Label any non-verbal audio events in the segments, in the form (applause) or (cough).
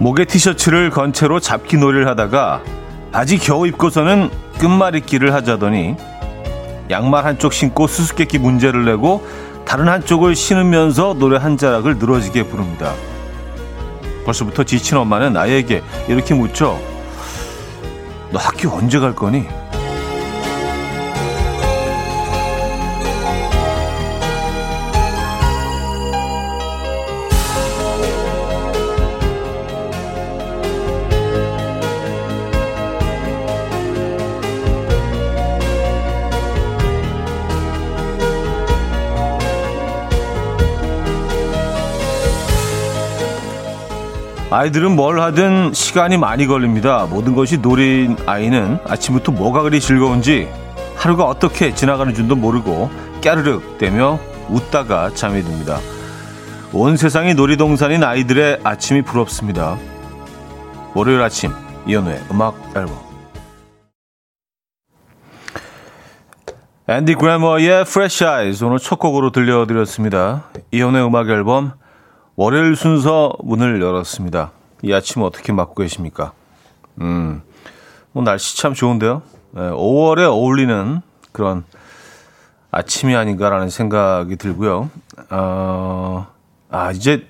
목에 티셔츠를 건 채로 잡기 놀이를 하다가 바지 겨우 입고서는 끝말잇기를 하자더니 양말 한쪽 신고 수수께끼 문제를 내고 다른 한쪽을 신으면서 노래 한 자락을 늘어지게 부릅니다. 벌써부터 지친 엄마는 아이에게 이렇게 묻죠. 너 학교 언제 갈 거니? 아이들은 뭘 하든 시간이 많이 걸립니다. 모든 것이 노린 아이는 아침부터 뭐가 그리 즐거운지 하루가 어떻게 지나가는 줄도 모르고 깨르륵 대며 웃다가 잠이 듭니다. 온 세상이 놀이동산인 아이들의 아침이 부럽습니다. 월요일 아침 이연우의 음악 앨범 앤디 그래머의 Fresh Eyes 오늘 첫 곡으로 들려드렸습니다. 이연우의 음악 앨범 월요일 순서 문을 열었습니다. 이 아침 어떻게 맞고 계십니까? 음, 뭐 날씨 참 좋은데요. 네, 5월에 어울리는 그런 아침이 아닌가라는 생각이 들고요. 어, 아 이제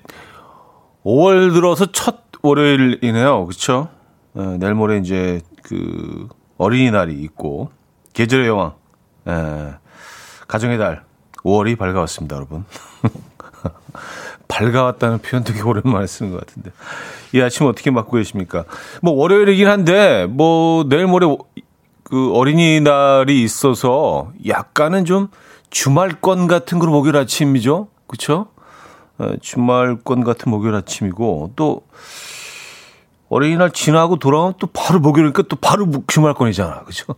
5월 들어서 첫 월요일이네요. 그렇죠? 네, 내일 모레 이제 그 어린이날이 있고 계절의 여왕, 네, 가정의 달 5월이 밝아왔습니다, 여러분. (laughs) 밝아왔다는 표현 되게 오랜만에 쓰는 것 같은데. 이 아침 어떻게 맞고 계십니까? 뭐 월요일이긴 한데 뭐 내일 모레 그 어린이날이 있어서 약간은 좀 주말권 같은 그런 목요일 아침이죠. 그렇죠? 주말권 같은 목요일 아침이고 또 어린이날 지나고 돌아오면 또 바로 목요일이니까 또 바로 주말권이잖아. 그렇죠?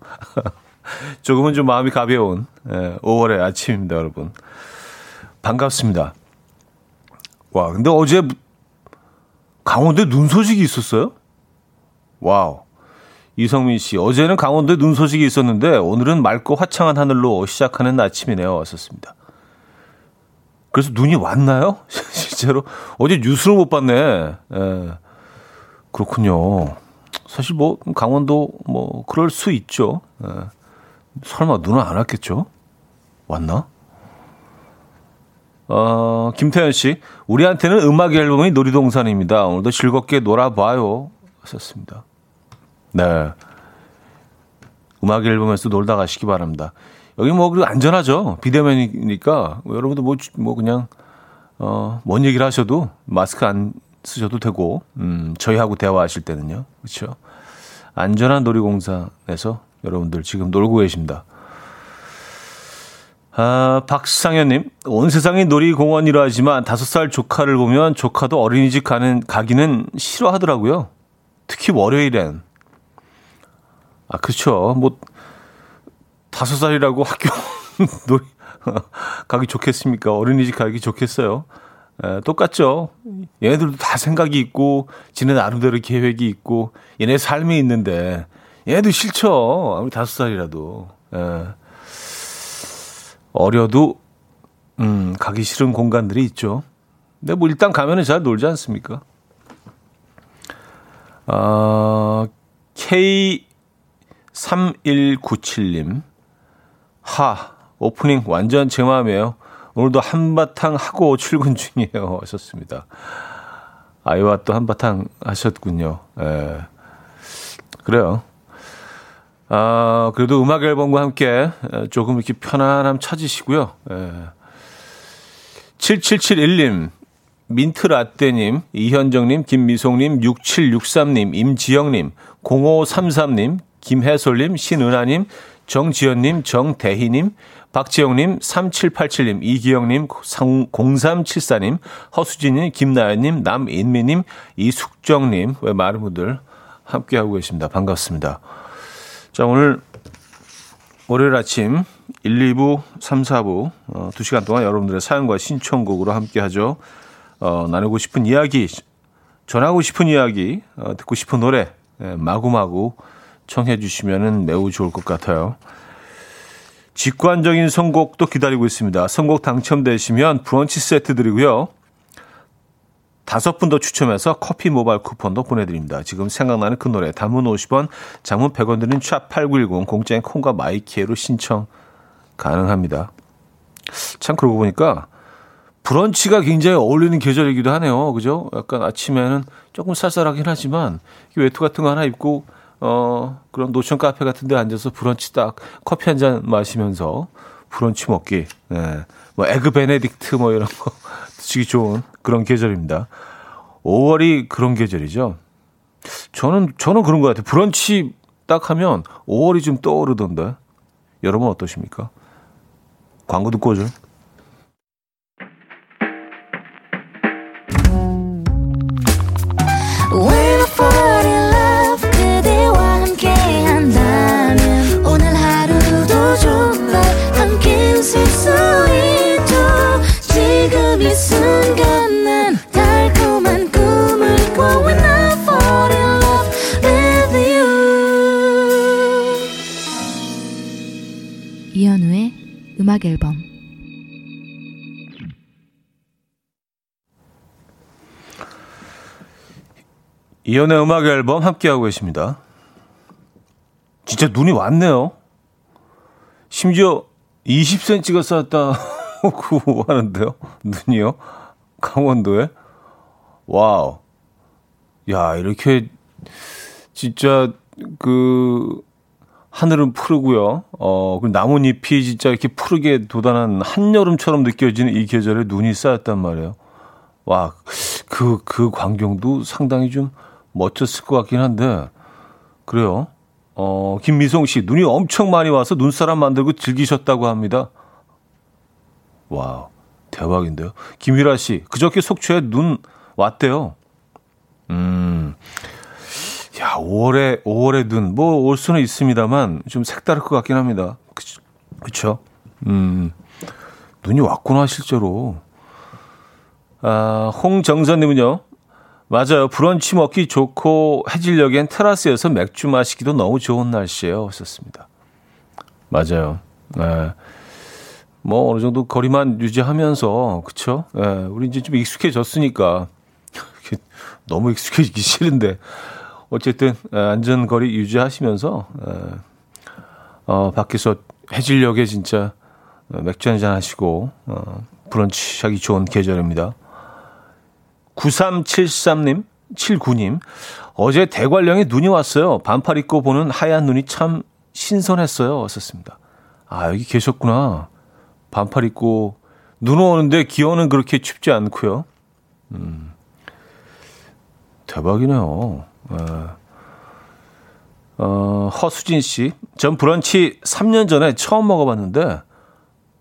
(laughs) 조금은 좀 마음이 가벼운 5월의 예, 아침입니다, 여러분. 반갑습니다. 와, 근데 어제 강원도에 눈 소식이 있었어요? 와우. 이성민 씨, 어제는 강원도에 눈 소식이 있었는데 오늘은 맑고 화창한 하늘로 시작하는 아침이네요. 왔었습니다. 그래서 눈이 왔나요? (laughs) 실제로 어제 뉴스를 못 봤네. 예. 그렇군요. 사실 뭐 강원도 뭐 그럴 수 있죠. 예. 설마 눈은 안 왔겠죠? 왔나? 어, 김태현 씨, 우리한테는 음악 앨범이 놀이동산입니다. 오늘도 즐겁게 놀아봐요. 하셨습니다. 네. 음악 앨범에서 놀다 가시기 바랍니다. 여기 뭐, 그리고 안전하죠. 비대면이니까. 뭐 여러분도 뭐, 뭐, 그냥, 어, 뭔 얘기를 하셔도 마스크 안 쓰셔도 되고, 음, 저희하고 대화하실 때는요. 그렇죠 안전한 놀이공산에서 여러분들 지금 놀고 계십니다. 아, 박상현님, 온 세상이 놀이공원이라 하지만 다섯 살 조카를 보면 조카도 어린이집 가는, 가기는 싫어하더라고요. 특히 월요일엔. 아, 그렇죠. 뭐, 다섯 살이라고 (laughs) 학교 놀이, (laughs) 가기 좋겠습니까? 어린이집 가기 좋겠어요. 에, 똑같죠. 얘네들도 다 생각이 있고, 지네 나름대로 계획이 있고, 얘네 삶이 있는데, 얘네도 싫죠. 아무리 다섯 살이라도. 에. 어려도 음, 가기 싫은 공간들이 있죠. 근데 뭐 일단 가면은 잘 놀지 않습니까? 어, K3197님. 하, 오프닝 완전 제 마음이에요. 오늘도 한바탕 하고 출근 중이에요. (laughs) 하셨습니다. 아이와 또 한바탕 하셨군요. 예. 그래요. 아, 그래도 음악 앨범과 함께 조금 이렇게 편안함 찾으시고요. 예. 7771님, 민트라떼님, 이현정님, 김미송님, 6763님, 임지영님, 0533님, 김혜솔님, 신은하님, 정지연님, 정대희님, 박지영님, 3787님, 이기영님, 0374님, 허수진님, 김나연님, 남인미님, 이숙정님, 왜 많은 분들 함께하고 계십니다. 반갑습니다. 자, 오늘 월요일 아침 1, 2부, 3, 4부 어, 2시간 동안 여러분들의 사연과 신청곡으로 함께 하죠. 어, 나누고 싶은 이야기, 전하고 싶은 이야기, 어, 듣고 싶은 노래 예, 마구마구 청해 주시면 매우 좋을 것 같아요. 직관적인 선곡도 기다리고 있습니다. 선곡 당첨되시면 브런치 세트 드리고요. 다섯 분 더 추첨해서 커피 모바일 쿠폰도 보내드립니다. 지금 생각나는 그 노래 단문 50원, 장문 100원 드는 샵8910 공짜인 콩과 마이키에로 신청 가능합니다. 참 그러고 보니까 브런치가 굉장히 어울리는 계절이기도 하네요. 그죠? 약간 아침에는 조금 쌀쌀하긴 하지만 외투 같은 거 하나 입고 어 그런 노천 카페 같은 데 앉아서 브런치 딱 커피 한 잔 마시면서 브런치 먹기. 네. 뭐 에그 베네딕트 뭐 이런 거 드시기 좋은 그런 계절입니다. 5월이 그런 계절이죠. 저는 저는 그런 것 같아요. 브런치 딱 하면 5월이 좀 떠오르던데. 여러분 어떠십니까? 광고 듣고 오죠. 음악 앨범 이현우의 음악 앨범 함께하고 계십니다. 진짜 눈이 왔네요. 심지어 20cm가 쌓였다고 (laughs) 하는데요. 눈이요. 강원도에. 와우. 야, 이렇게 진짜 그 하늘은 푸르고요. 어, 그 나뭇잎이 진짜 이렇게 푸르게 돋아난 한여름처럼 느껴지는 이 계절에 눈이 쌓였단 말이에요. 와, 그, 그 광경도 상당히 좀 멋졌을 것 같긴 한데, 그래요. 어, 김미송 씨, 눈이 엄청 많이 와서 눈사람 만들고 즐기셨다고 합니다. 와, 대박인데요. 김휘라 씨, 그저께 속초에 눈 왔대요. 음, 야, 5월에, 5월에 눈, 뭐, 올 수는 있습니다만, 좀 색다를 것 같긴 합니다. 그쵸? 음, 눈이 왔구나, 실제로. 아, 홍정선 님은요, 맞아요. 브런치 먹기 좋고, 해질녘엔 테라스에서 맥주 마시기도 너무 좋은 날씨예요. 하셨습니다. 맞아요. 네. 뭐, 어느 정도 거리만 유지하면서, 그쵸? 예, 네, 우리 이제 좀 익숙해졌으니까. (laughs) 너무 익숙해지기 싫은데. 어쨌든 안전거리 유지하시면서 어, 밖에서 해질녘에 진짜 맥주 한잔 하시고 어, 브런치 하기 좋은 계절입니다. 9373님, 79님, 어제 대관령에 눈이 왔어요. 반팔 입고 보는 하얀 눈이 참 신선했어요. 썼습니다. 아, 여기 계셨구나. 반팔 입고 눈 오는데 기온은 그렇게 춥지 않고요. 음, 대박이네요. 어, 어, 허수진 씨. 전 브런치 3년 전에 처음 먹어봤는데,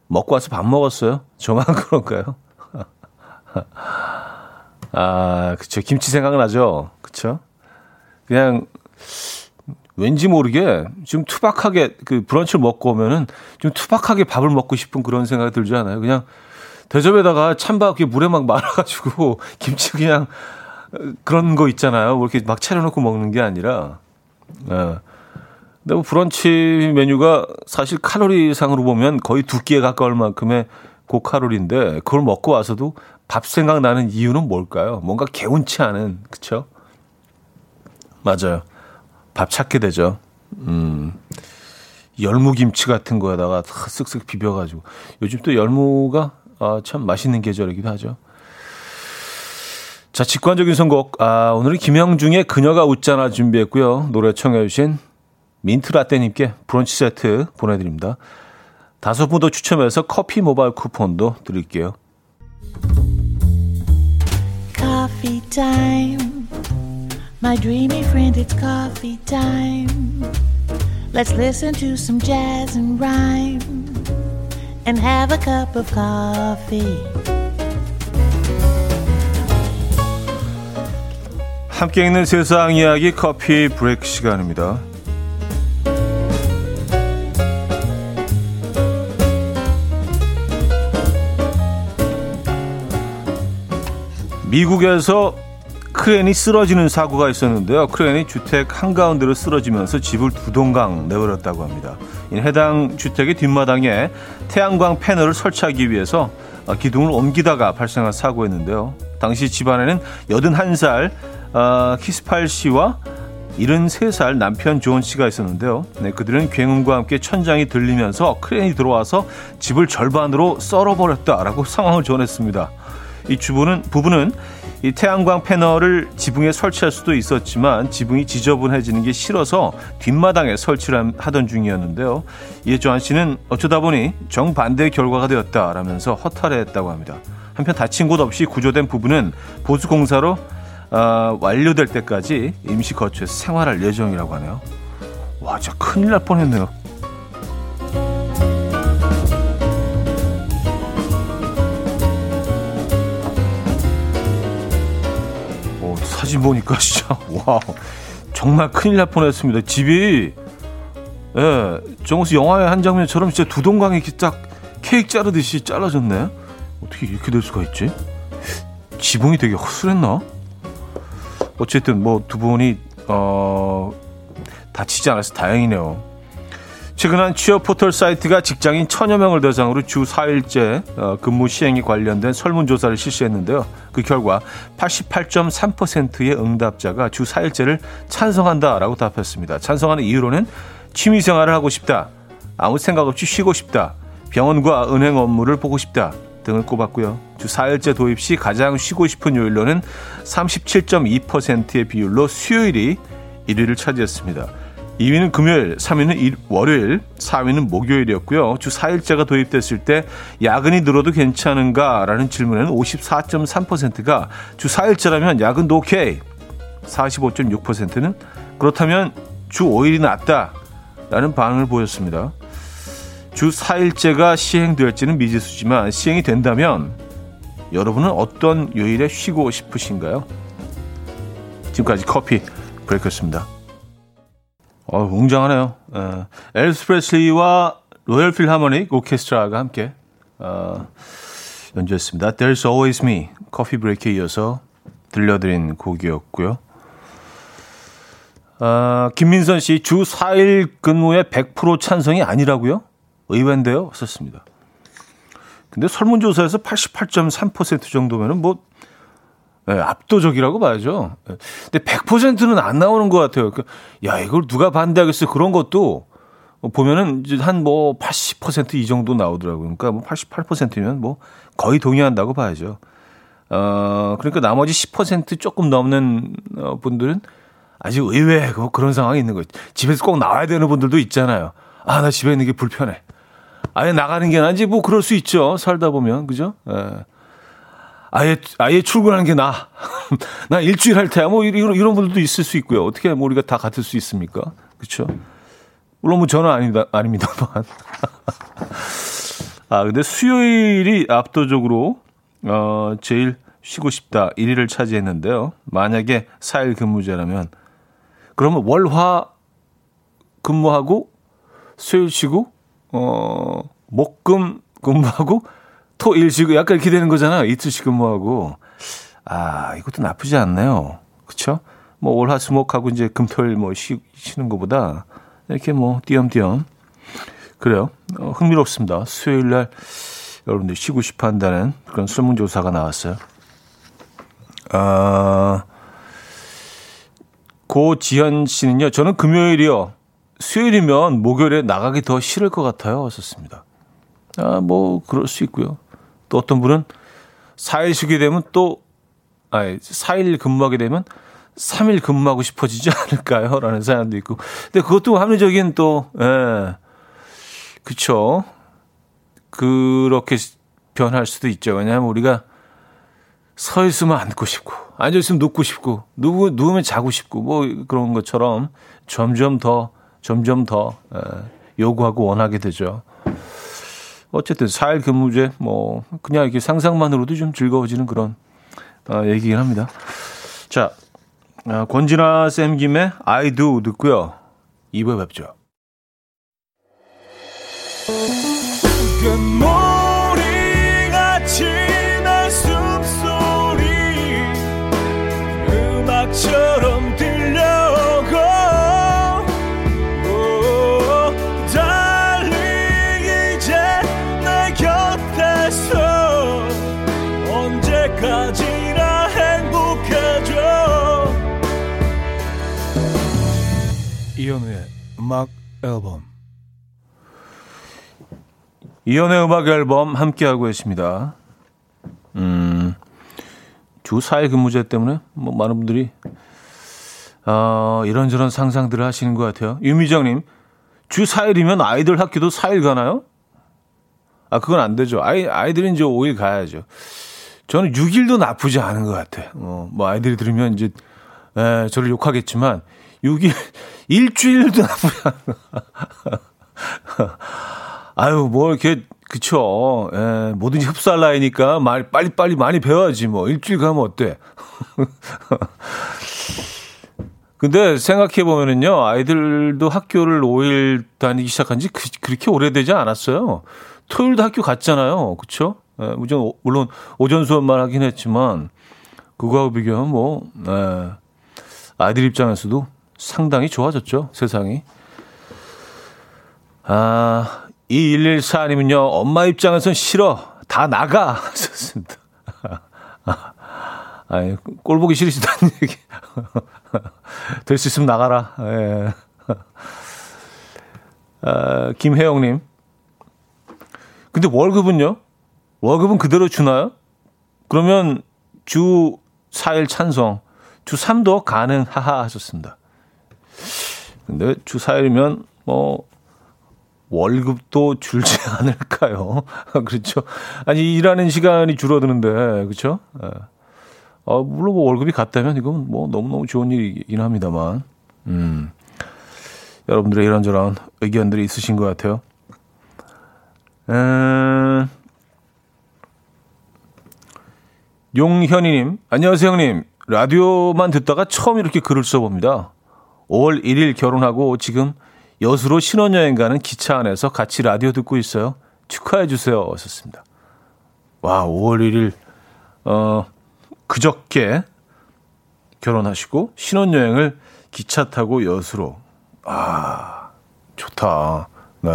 먹고 와서 밥 먹었어요. 저만 (laughs) 그런가요? (laughs) 아, 그쵸. 김치 생각나죠? 그쵸? 그냥, 왠지 모르게 좀 투박하게 그 브런치를 먹고 오면은 좀 투박하게 밥을 먹고 싶은 그런 생각이 들지 않아요? 그냥 대접에다가 찬밥 물에 막 말아가지고 (laughs) 김치 그냥 그런 거 있잖아요. 뭐 이렇게 막 차려놓고 먹는 게 아니라. 예. 근데 뭐 브런치 메뉴가 사실 칼로리상으로 보면 거의 두 끼에 가까울 만큼의 고칼로리인데 그걸 먹고 와서도 밥 생각나는 이유는 뭘까요? 뭔가 개운치 않은, 그쵸? 맞아요. 밥 찾게 되죠. 음. 열무김치 같은 거에다가 쓱쓱 비벼가지고. 요즘 또 열무가 아, 참 맛있는 계절이기도 하죠. 자, 직관적인 선곡. 아, 오늘은 김영중의 그녀가 웃잖아 준비했고요. 노래 청해주신 민트라떼님께 브런치 세트 보내드립니다. 다섯 분 더 추첨해서 커피 모바일 쿠폰도 드릴게요. Coffee time. My dreamy friend, it's coffee time. Let's listen to some jazz and rhyme and have a cup of coffee. 함께 있는 세상 이야기 커피 브레이크 시간입니다. 미국에서 크레인이 쓰러지는 사고가 있었는데요. 크레인이 주택 한가운데로 쓰러지면서 집을 두 동강 내버렸다고 합니다. 해당 주택의 뒷마당에 태양광 패널을 설치하기 위해서 기둥을 옮기다가 발생한 사고였는데요. 당시 집안에는 81살 어, 키스팔 씨와 73살 남편 조은 씨가 있었는데요. 네, 그들은 굉음과 함께 천장이 들리면서 크레인이 들어와서 집을 절반으로 썰어버렸다라고 상황을 전했습니다. 이 주부는 부부는 이 태양광 패널을 지붕에 설치할 수도 있었지만 지붕이 지저분해지는 게 싫어서 뒷마당에 설치를 하던 중이었는데요. 이에 조한 씨는 어쩌다 보니 정반대의 결과가 되었다라면서 허탈해했다고 합니다. 한편 다친 곳 없이 구조된 부부는 보수 공사로 어, 완료될 때까지 임시 거처에서 생활할 예정이라고 하네요. 와, 진짜 큰일 날 뻔했네요. 오, 사진 보니까 (laughs) 진짜 와 정말 큰일 날 뻔했습니다. 집이 예, 정우스 영화의 한 장면처럼 진짜 두 동강이 이렇게 딱 케이크 자르듯이 잘라졌네. 어떻게 이렇게 될 수가 있지? 지붕이 되게 허술했나? 어쨌든 뭐 두 분이 어 다치지 않아서 다행이네요. 최근 한 취업 포털 사이트가 직장인 천여 명을 대상으로 주 4일째 어, 근무 시행에 관련된 설문조사를 실시했는데요. 그 결과 88.3%의 응답자가 주 4일째를 찬성한다라고 답했습니다. 찬성하는 이유로는 취미생활을 하고 싶다, 아무 생각 없이 쉬고 싶다, 병원과 은행 업무를 보고 싶다, 등을 꼽았고요. 주 4일째 도입 시 가장 쉬고 싶은 요일로는 37.2%의 비율로 수요일이 1위를 차지했습니다. 2위는 금요일, 3위는 일, 월요일, 4위는 목요일이었고요. 주 4일째가 도입됐을 때 야근이 늘어도 괜찮은가라는 질문에는 54.3%가 주 4일째라면 야근도 오케이. 45.6%는 그렇다면 주 5일이 낫다라는 반응을 보였습니다. 주 4일째가 시행될지는 미지수지만 시행이 된다면 여러분은 어떤 요일에 쉬고 싶으신가요? 지금까지 커피 브레이크였습니다. 어, 웅장하네요. 에, 엘스 프레슬리와 로열 필하모닉 오케스트라가 함께 어, 연주했습니다. There's Always Me 커피 브레이크에 이어서 들려드린 곡이었고요. 어, 김민선 씨, 주 4일 근무에 100% 찬성이 아니라고요? 의외인데요. 썼습니다. 근데 설문조사에서 88.3% 정도면은 뭐, 네, 압도적이라고 봐야죠. 근데 100%는 안 나오는 것 같아요. 그, 야, 이걸 누가 반대하겠어. 그런 것도 보면은 한 뭐 80%이 정도 나오더라고요. 그러니까 뭐 88%면 뭐 거의 동의한다고 봐야죠. 어, 그러니까 나머지 10% 조금 넘는 어, 분들은 아직 의외 그런 상황이 있는 거죠. 집에서 꼭 나와야 되는 분들도 있잖아요. 아, 나 집에 있는 게 불편해. 아예 나가는 게 나은지 뭐 그럴 수 있죠. 살다 보면 그죠? 예. 아예 아예 출근하는 게 나. (laughs) 나 일주일 할 테야. 뭐 이런 이런 분들도 있을 수 있고요. 어떻게 뭐 우리가 다 같을 수 있습니까? 그렇죠? 물론 뭐 저는 아닙니다. 아닙니다만. (laughs) 아 근데 수요일이 압도적으로 어 제일 쉬고 싶다 1위를 차지했는데요. 만약에 4일 근무제라면 그러면 월화 근무하고 수요일 쉬고 어, 목금 근무하고 토, 일 쉬고 약간 이렇게 되는 거잖아요. 이틀씩 근무하고. 아, 이것도 나쁘지 않네요. 그쵸? 뭐, 월, 화, 수, 목하고 이제 금, 토, 일 뭐, 쉬, 쉬는 것보다 이렇게 뭐, 띄엄띄엄. 그래요. 어, 흥미롭습니다. 수요일 날 여러분들 쉬고 싶어 한다는 그런 설문조사가 나왔어요. 아, 고지현 씨는요, 저는 금요일이요. 수요일이면 목요일에 나가기 더 싫을 것 같아요. 하셨습니다. 아, 뭐, 그럴 수 있고요. 또 어떤 분은 4일 쉬게 되면 또, 아니, 4일 근무하게 되면 3일 근무하고 싶어지지 (laughs) 않을까요? 라는 사연도 있고. 근데 그것도 합리적인 또, 예. 그쵸. 그렇게 변할 수도 있죠. 왜냐하면 우리가 서 있으면 앉고 싶고, 앉아 있으면 눕고 싶고, 누우, 누우면 자고 싶고, 뭐 그런 것처럼 점점 더 점점 더 요구하고 원하게 되죠. 어쨌든 4일 근무제 뭐 그냥 이렇게 상상만으로도 좀 즐거워지는 그런 어, 얘기긴 합니다. 자, 어, 권진아 쌤 김의 I do 듣고요. 2부에 뵙죠. 음악 앨범 이현우의 음악 앨범 함께하고 계십니다. 음, 주 4일 근무제 때문에 뭐 많은 분들이 어, 이런저런 상상들을 하시는 것 같아요. 유미정님, 주 4일이면 아이들 학교도 4일 가나요? 아, 그건 안 되죠. 아이, 아이들은 이제 5일 가야죠. 저는 6일도 나쁘지 않은 것 같아요. 어, 뭐 아이들이 들으면 이제, 에, 저를 욕하겠지만, 6일, 일주일도 나쁘지 것 아유, 뭐 이렇게, 그쵸. 에, 뭐든지 흡수할 나이니까 말, 빨리빨리 많이 배워야지 뭐. 일주일 가면 어때? (laughs) 근데 생각해 보면은요, 아이들도 학교를 5일 다니기 시작한 지 그, 렇게 오래되지 않았어요. 토요일도 학교 갔잖아요. 그쵸? 예, 물론 오전 수업만 하긴 했지만, 그거하고 비교하면 뭐, 예, 아이들 입장에서도 상당히 좋아졌죠. 세상이. 아, 2114님은요, 엄마 입장에선 싫어. 다 나가. (laughs) 하셨습니다. 아이, 꼴 보기 싫으시다는 (laughs) 얘기. 될 수 있으면 나가라. 예. 아, 김혜영님. 근데 월급은요? 월급은 그대로 주나요? 그러면 주 4일 찬성, 주 3도 가능 하하 하셨습니다. 근데 주 4일이면 뭐 월급도 줄지 (laughs) 않을까요? (laughs) 그렇죠. 아니 일하는 시간이 줄어드는데 그렇죠? 예. 어, 물론 뭐 월급이 같다면 이건 뭐 너무너무 좋은 일이긴 합니다만, 음, 여러분들의 이런저런 의견들이 있으신 것 같아요. 음, 용현이님, 안녕하세요, 형님. 라디오만 듣다가 처음 이렇게 글을 써봅니다. 5월 1일 결혼하고 지금 여수로 신혼여행 가는 기차 안에서 같이 라디오 듣고 있어요. 축하해 주세요. 하셨습니다. 와, 5월 1일, 어, 그저께 결혼하시고 신혼여행을 기차 타고 여수로. 아, 좋다. 네.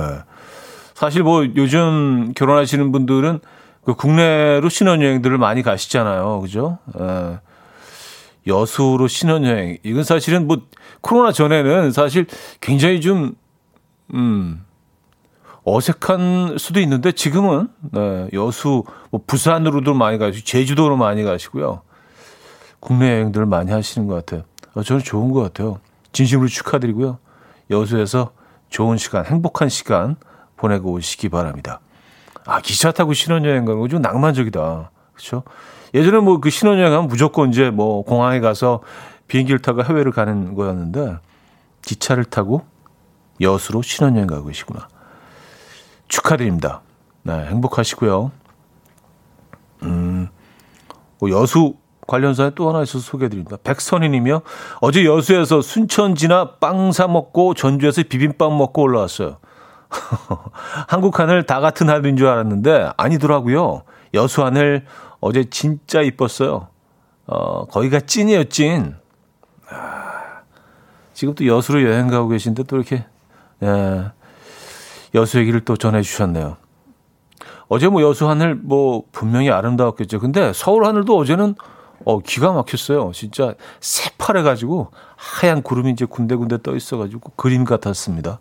사실 뭐 요즘 결혼하시는 분들은 그 국내로 신혼여행들을 많이 가시잖아요. 그죠? 예. 여수로 신혼여행. 이건 사실은 뭐 코로나 전에는 사실 굉장히 좀, 음, 어색한 수도 있는데 지금은 네, 여수, 뭐 부산으로도 많이 가시고 제주도로 많이 가시고요. 국내 여행들을 많이 하시는 것 같아요. 어, 저는 좋은 것 같아요. 진심으로 축하드리고요. 여수에서 좋은 시간, 행복한 시간 보내고 오시기 바랍니다. 아, 기차 타고 신혼여행 가는 거 좀 낭만적이다. 그렇죠? 예전에 뭐 그 신혼여행 하면 무조건 이제 뭐 공항에 가서 비행기를 타고 해외를 가는 거였는데 기차를 타고 여수로 신혼여행 가고 계시구나. 축하드립니다. 네, 행복하시고요. 음, 뭐 여수 관련 사연 또 하나 있어서 소개해드립니다. 백선희님이요. 어제 여수에서 순천 지나 빵 사 먹고 전주에서 비빔밥 먹고 올라왔어요. (laughs) 한국 하늘 다 같은 하늘인 줄 알았는데 아니더라고요. 여수 하늘 어제 진짜 이뻤어요. 어, 거기가 찐이에요, 찐. 아, 지금 또 여수로 여행 가고 계신데 또 이렇게, 예, 여수 얘기를 또 전해주셨네요. 어제 뭐 여수 하늘 뭐 분명히 아름다웠겠죠. 근데 서울 하늘도 어제는 어, 기가 막혔어요. 진짜 새파래가지고 하얀 구름이 이제 군데군데 떠 있어가지고 그림 같았습니다.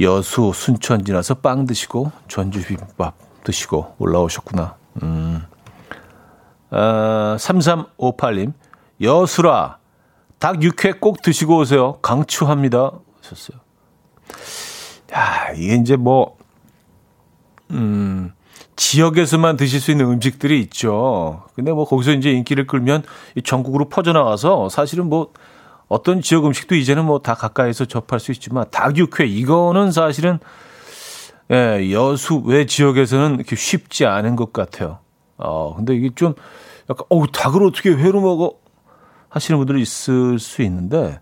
여수, 순천 지나서 빵 드시고 전주 비빔밥 드시고 올라오셨구나. 음. 아, 3358님, 여수라, 닭 육회 꼭 드시고 오세요. 강추합니다. 하셨어요. 야, 이게 이제 뭐, 음, 지역에서만 드실 수 있는 음식들이 있죠. 근데 뭐 거기서 이제 인기를 끌면 전국으로 퍼져나가서 사실은 뭐 어떤 지역 음식도 이제는 뭐 다 가까이서 접할 수 있지만 닭 육회 이거는 사실은 예, 여수 외 지역에서는 이렇게 쉽지 않은 것 같아요. 어, 근데 이게 좀 약간 어, 닭을 어떻게 회로 먹어 하시는 분들이 있을 수 있는데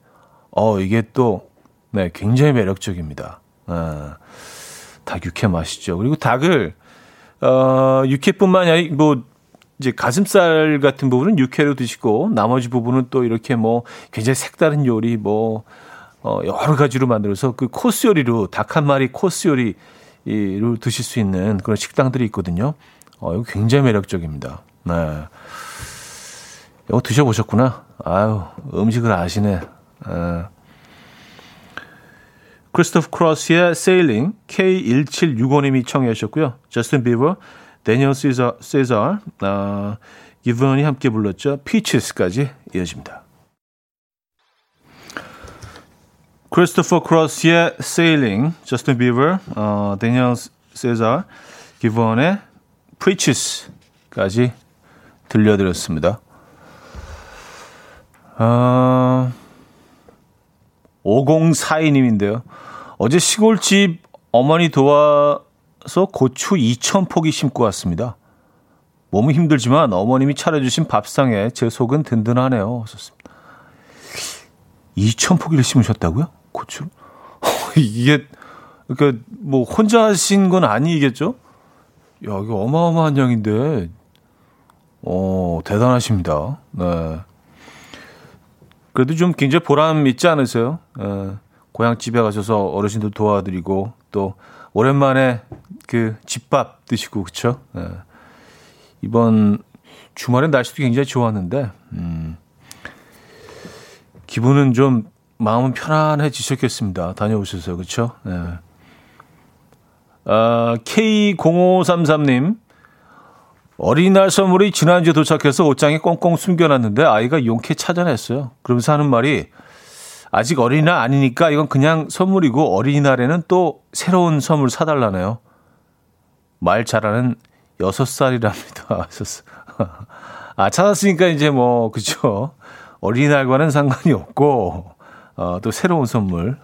어, 이게 또 네, 굉장히 매력적입니다. 아, 닭 육회 맛있죠. 그리고 닭을 어, 육회뿐만이 아니라 뭐 이제 가슴살 같은 부분은 육회로 드시고 나머지 부분은 또 이렇게 뭐 굉장히 색다른 요리 뭐 어, 여러 가지로 만들어서 그 코스 요리로 닭 한 마리 코스 요리 로 드실 수 있는 그런 식당들이 있거든요. 어, 이거 굉장히 매력적입니다. 네. 이거 드셔보셨구나. 아유, 음식을 아시네. 에. 크리스토퍼 크로스의 Sailing K1765님이 청해 주셨고요. 저스틴 비버, 대니얼 시저, 세자, 어, 기비온이 함께 불렀죠. Peaches까지 이어집니다. 크리스토퍼 크로스의 Sailing, 저스틴 비버, 어, 데니얼 세자, 기브런의 Preaches까지 들려드렸습니다. 어, 5042님인데요. 어제 시골집 어머니 도와서 고추 2,000포기 심고 왔습니다. 몸은 힘들지만 어머님이 차려주신 밥상에 제 속은 든든하네요. 썼습니다. 2,000포기를 심으셨다고요? 고추? (laughs) 이게, 그러니까 뭐 혼자 하신 건 아니겠죠? 야, 이거 어마어마한 양인데, 어, 대단하십니다. 네. 그래도 좀 굉장히 보람 있지 않으세요? 예, 고향집에 가셔서 어르신들 도와드리고 또 오랜만에 그 집밥 드시고 그쵸? 예. 이번 주말엔 날씨도 굉장히 좋았는데 음, 기분은 좀 마음은 편안해지셨겠습니다. 다녀오셔서 그쵸? 예. 아, K0533님 어린이날 선물이 지난주에 도착해서 옷장에 꽁꽁 숨겨놨는데 아이가 용케 찾아냈어요. 그러면서 하는 말이 아직 어린이날 아니니까 이건 그냥 선물이고 어린이날에는 또 새로운 선물 사달라네요. 말 잘하는 6살이랍니다. (laughs) 하셨어. 아, 찾았으니까 이제 뭐, 그쵸. 어린이날과는 상관이 없고, 어, 또 새로운 선물.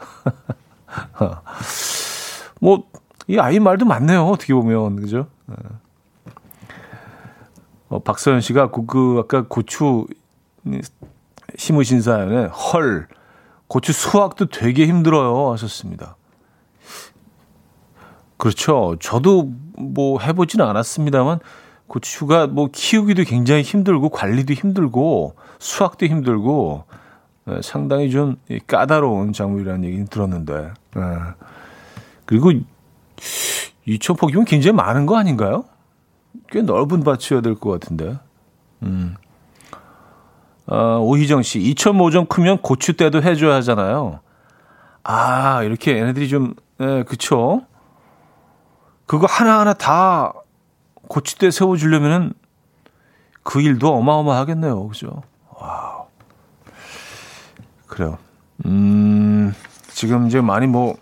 (laughs) 뭐, 이 아이 말도 맞네요. 어떻게 보면. 그죠? 어. 어, 박서연 씨가 그, 그 아까 고추 심으신 사연에 헐 고추 수확도 되게 힘들어요 하셨습니다. 그렇죠. 저도 뭐 해보지는 않았습니다만 고추가 뭐 키우기도 굉장히 힘들고 관리도 힘들고 수확도 힘들고 네, 상당히 좀 까다로운 작물이라는 얘기는 들었는데 네. 그리고 2,000포기면 굉장히 많은 거 아닌가요? 꽤 넓은 밭이어야 될 것 같은데. 음. 아, 오희정 씨, 2,005점 크면 고추대도 해줘야 하잖아요. 아, 이렇게 얘네들이 좀, 예, 그쵸. 그거 하나하나 다 고추대 세워주려면은 그 일도 어마어마하겠네요. 그죠? 와우. 그래요. 음, 지금 이제 많이 뭐,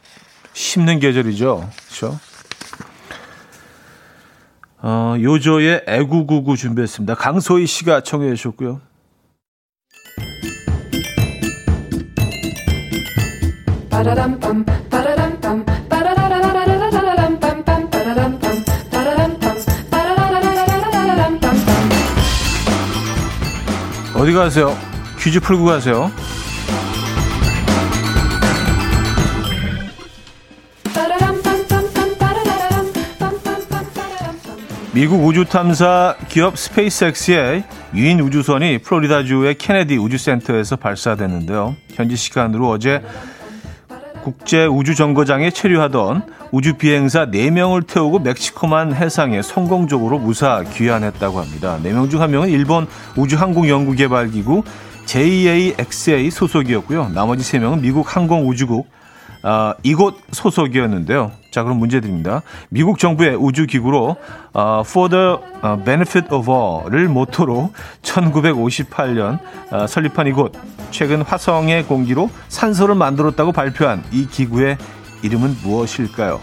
심는 계절이죠. 그죠? 어, 요조의 애구구구 준비했습니다. 강소희 씨가 청해 주셨고요. 어디 가세요? 퀴즈 풀고 가세요. 미국 우주탐사 기업 스페이스X의 유인 우주선이 플로리다주의 케네디 우주센터에서 발사됐는데요. 현지 시간으로 어제 국제 우주정거장에 체류하던 우주 비행사 4명을 태우고 멕시코만 해상에 성공적으로 무사 귀환했다고 합니다. 4명 중 1명은 일본 우주항공연구개발기구 JAXA 소속이었고요. 나머지 3명은 미국 항공우주국 어, 이곳 소속이었는데요. 자, 그럼 문제 드립니다. 미국 정부의 우주기구로 어, For the Benefit of All을 모토로 1958년 어, 설립한 이곳. 최근 화성의 공기로 산소를 만들었다고 발표한 이 기구의 이름은 무엇일까요?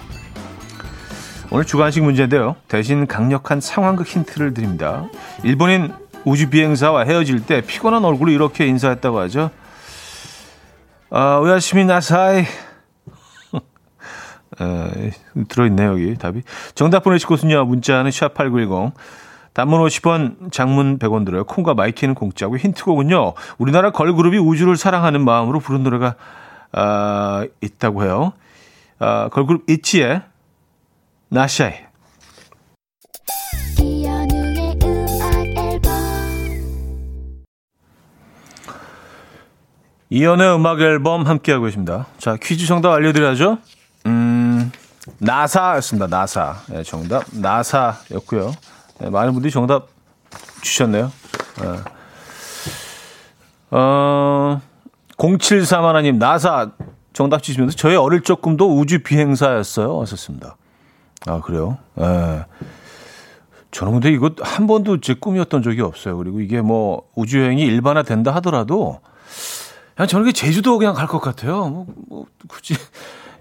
오늘 주관식 문제인데요. 대신 강력한 상황극 힌트를 드립니다. 일본인 우주 비행사와 헤어질 때 피곤한 얼굴로 이렇게 인사했다고 하죠. 아, おやすみなさい 에, 들어있네요, 여기 답이. 정답 보내실 곳은요, 문자는 샵8910. 단문 50원, 장문 100원 들어요. 콩과 마이케이는 공짜고 힌트곡은요, 우리나라 걸그룹이 우주를 사랑하는 마음으로 부른 노래가, 아, 있다고 해요. 아, 걸그룹 이치의 나샤이. 이연의 음악 앨범 함께하고 계십니다. 자, 퀴즈 정답 알려드려야죠. 음, 나사였습니다. 나사. 네, 정답 나사였고요. 네, 많은 분들이 정답 주셨네요. 네. 어, 0731님 나사 정답 주시면서 저의 어릴 적 꿈도 우주 비행사였어요. 왔었습니다. 아, 그래요? 예. 저는 근데 이거 한 번도 제 꿈이었던 적이 없어요. 그리고 이게 뭐 우주 여행이 일반화 된다 하더라도 그냥 저는 제주도 그냥 갈 것 같아요. 뭐, 뭐 굳이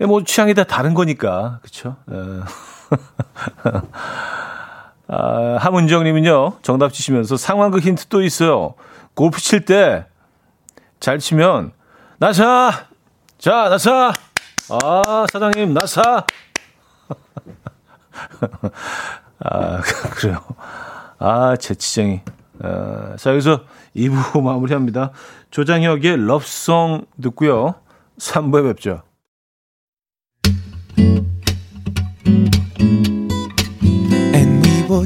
뭐 취향이 다 다른 거니까 그렇죠. (laughs) 아, 함은정님은요 정답 주시면서 상황극 힌트 또 있어요. 골프 칠 때 잘 치면 나사 자 나사 아 사장님 나사 (laughs) 아 (laughs) 그래요. 아 재치쟁이. 아, 자 여기서 2부 마무리합니다. 조장혁의 러브송 듣고요. 3부에 뵙죠.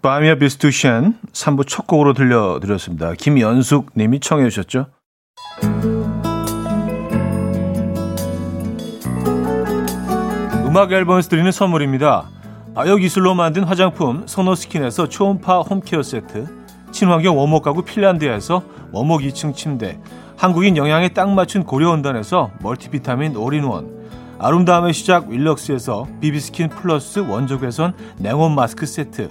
바미아 비스투션 3부 첫 곡으로 들려드렸습니다. 김연숙 님이 청해 주셨죠. 음악 앨범에서 드리는 선물입니다. 아역이슬로 만든 화장품 소노스킨에서 초음파 홈케어 세트 친환경 원목 가구 핀란드에서 원목 2층 침대 한국인 영양에 딱 맞춘 고려원단에서 멀티비타민 올인원 아름다움의 시작 윌럭스에서 비비스킨 플러스 원적외선 냉온 마스크 세트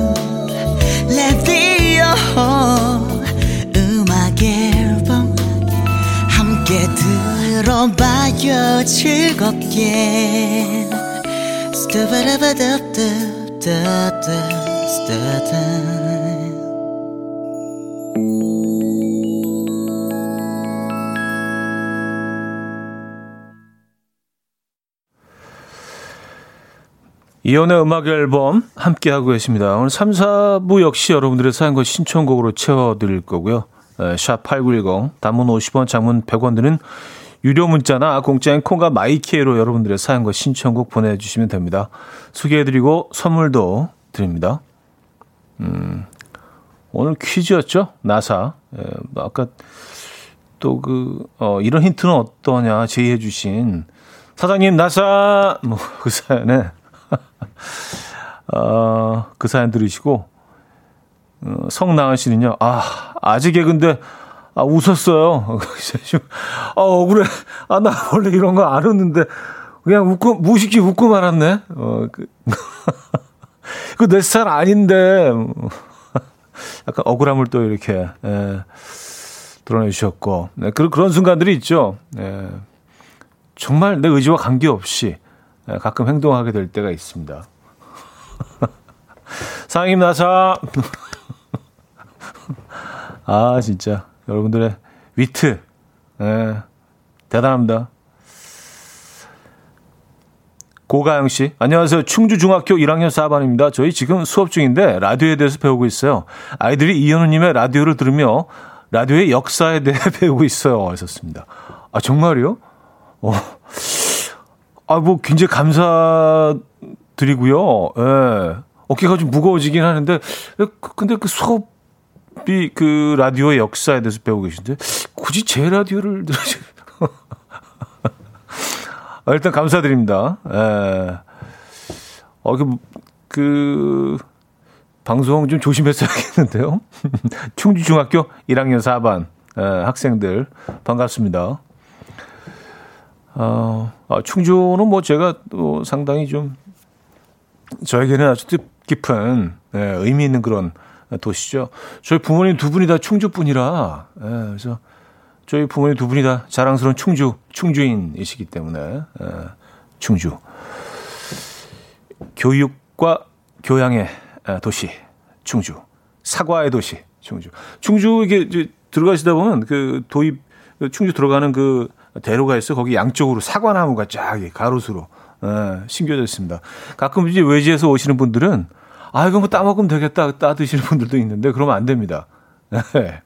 음악 앨범 함께 들어봐요. 즐겁게 이연의 음악 앨범 함께하고 계십니다. 오늘 3, 4부 역시 여러분들의 사연과 신청곡으로 채워드릴 거고요. 샵8910 단문 50원 장문 100원 드는 유료 문자나 공짜인 콩과 마이키에로 여러분들의 사연과 신청곡 보내주시면 됩니다. 소개해드리고 선물도 드립니다. 음, 오늘 퀴즈였죠? 나사. 예, 아까 또 그, 어, 이런 힌트는 어떠냐 제의해주신 사장님 나사! 뭐, 그 사연에 어, 그 사연 들으시고, 어, 성나은 씨는요, 아, 아직 개근데, 아, 웃었어요. (laughs) 아, 억울해. 아, 나 원래 이런 거 안 웃는데, 그냥 웃고, 무식히 웃고 말았네. 어, 그, (laughs) 그 내 스타일 아닌데, (laughs) 약간 억울함을 또 이렇게, 예, 드러내주셨고, 네, 그런, 그런 순간들이 있죠. 예, 정말 내 의지와 관계없이, 예, 가끔 행동하게 될 때가 있습니다. 상임 나사. 아, 진짜. 여러분들의 위트. 예, 대단합니다. 고가영 씨, 안녕하세요. 충주중학교 1학년 4반입니다. 저희 지금 수업 중인데 라디오에 대해서 배우고 있어요. 아이들이 이현우님의 라디오를 들으며 라디오의 역사에 대해 (laughs) 배우고 있어요. 하셨습니다. 아, 정말요? 어. 아, 뭐, 굉장히 감사드리고요. 예. 어깨가 좀 무거워지긴 하는데, 근데 그 수업이 그 라디오의 역사에 대해서 배우고 계신데, 굳이 제 라디오를 (laughs) 들으시는 아, 일단 감사드립니다. 예. 어, 그, 그, 방송 좀 조심했어야겠는데요. (laughs) 충주중학교 1학년 4반 예, 학생들 반갑습니다. 어, 아, 충주는 뭐 제가 또 상당히 좀 저에게는 아주 뜻 깊은 예, 의미 있는 그런 도시죠. 저희 부모님 두 분이 다 충주 분이라 예, 그래서 저희 부모님 두 분이 다 자랑스러운 충주, 충주인이시기 때문에, 에, 충주. 교육과 교양의 도시, 충주. 사과의 도시, 충주. 충주 이게 들어가시다 보면 그 도입, 충주 들어가는 그 대로가 있어 거기 양쪽으로 사과나무가 쫙 가로수로 에, 심겨져 있습니다. 가끔 이제 외지에서 오시는 분들은 아, 이거 뭐 따먹으면 되겠다, 따 드시는 분들도 있는데, 그러면 안 됩니다. (laughs) 네.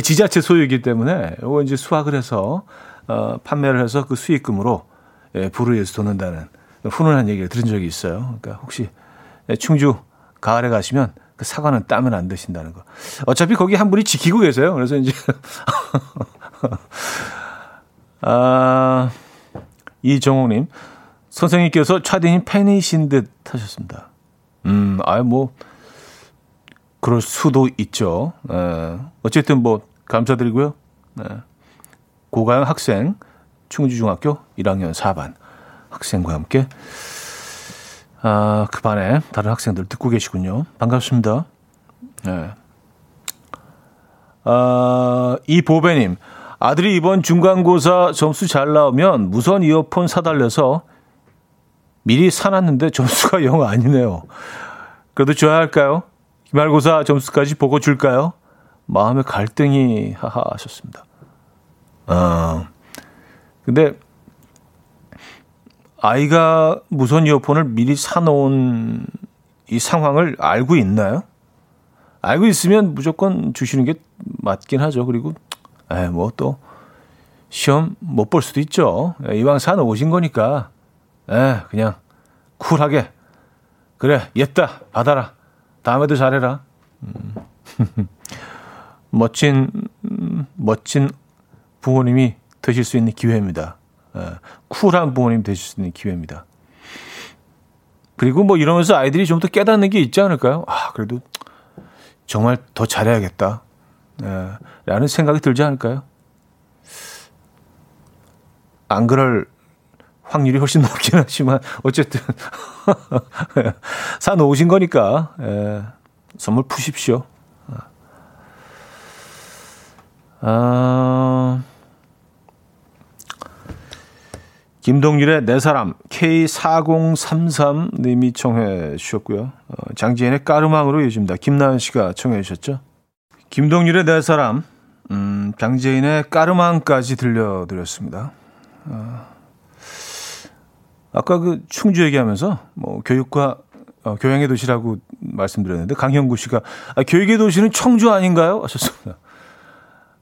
지자체 소유이기 때문에 이거 이제 수확을 해서 어, 판매를 해서 그 수익금으로 예, 위해서 돕는다는 훈훈한 얘기를 들은 적이 있어요. 그러니까 혹시 충주 가을에 가시면 그 사과는 따면 안 되신다는 거. 어차피 거기 한 분이 지키고 계세요. 그래서 이제 (laughs) 아 이정호님 선생님께서 차디님 팬이신 듯 하셨습니다. 음, 아유 뭐 그럴 수도 있죠. 에, 어쨌든 뭐 감사드리고요. 네. 고가영 학생 충주중학교 1학년 4반 학생과 함께 아, 그 반에 다른 학생들 듣고 계시군요. 반갑습니다. 네. 아, 이보배님, 아들이 이번 중간고사 점수 잘 나오면 무선 이어폰 사달래서 미리 사놨는데 점수가 (laughs) 영 아니네요. 그래도 줘야 할까요? 기말고사 점수까지 보고 줄까요? 마음의 갈등이 하하 하셨습니다. 어, 근데 아이가 무선 이어폰을 미리 사놓은 이 상황을 알고 있나요? 알고 있으면 무조건 주시는 게 맞긴 하죠. 그리고, 에, 뭐 또, 시험 못 볼 수도 있죠. 이왕 사놓으신 거니까, 에, 그냥 쿨하게. 그래, 옛다, 받아라. 다음에도 잘해라. 음. (laughs) 멋진 멋진 부모님이 되실 수 있는 기회입니다. 에, 예, 쿨한 부모님 되실 수 있는 기회입니다. 그리고 뭐 이러면서 아이들이 좀 더 깨닫는 게 있지 않을까요? 아, 그래도 정말 더 잘해야겠다. 에, 예, 라는 생각이 들지 않을까요? 안 그럴 확률이 훨씬 높긴 하지만 어쨌든 (laughs) 사 놓으신 거니까 에, 예, 선물 푸십시오. 아, 김동률의 내네 사람 K4033님이 청해 주셨고요. 어, 장지현의 까르망으로 이어집니다. 김나연 씨가 청해 주셨죠. 김동률의 내네 사람, 음, 장지인의 까르망까지 들려드렸습니다. 어, 아까 그 충주 얘기하면서 뭐 교육과 어, 교양의 도시라고 말씀드렸는데 강형구 씨가 아, 교육의 도시는 청주 아닌가요? 하셨습니다.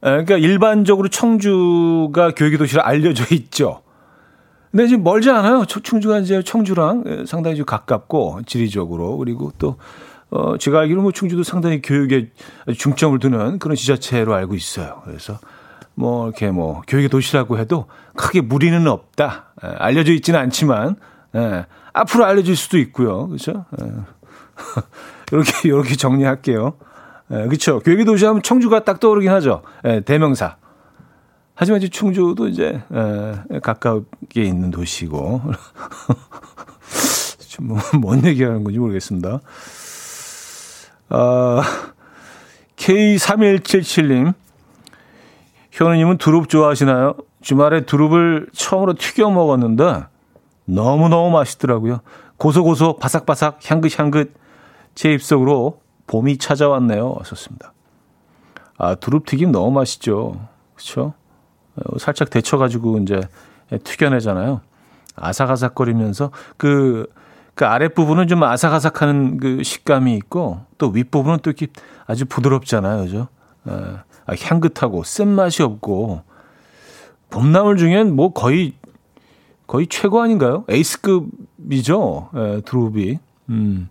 예, 그러니까 일반적으로 청주가 교육의 도시로 알려져 있죠. 근데 지금 멀지 않아요. 충주가 이제 청주랑 예, 상당히 좀 가깝고 지리적으로 그리고 또 어, 제가 알기로 뭐 충주도 상당히 교육에 중점을 두는 그런 지자체로 알고 있어요. 그래서 뭐 이렇게 뭐 교육의 도시라고 해도 크게 무리는 없다. 에, 예, 알려져 있지는 않지만 에, 앞으로 알려질 수도 있고요. 그렇죠? 에, 이렇게 이렇게 정리할게요. 예, 그렇죠. 교육의 도시 하면 청주가 딱 떠오르긴 하죠. 예, 대명사. 하지만 이제 충주도 이제 예, 가깝게 있는 도시고 (laughs) 뭐뭔 얘기하는 건지 모르겠습니다. 아, K3177님 현우님은 두릅 좋아하시나요? 주말에 두릅을 처음으로 튀겨 먹었는데 너무너무 맛있더라고요. 고소고소 바삭바삭 향긋향긋 제 입속으로 봄이 찾아왔네요. 왔었습니다. 아, 두릅튀김 너무 맛있죠. 그렇죠? 살짝 데쳐 가지고 이제 튀겨내잖아요. 아삭아삭거리면서 그, 그 아랫부분은 좀 아삭아삭하는 그 식감이 있고 또 윗부분은 또 이렇게 아주 부드럽잖아요. 그죠? 아, 향긋하고 쓴맛이 없고 봄나물 중엔 뭐 거의 거의 최고 아닌가요? 에이스급이죠. 예, 드롭이. 음.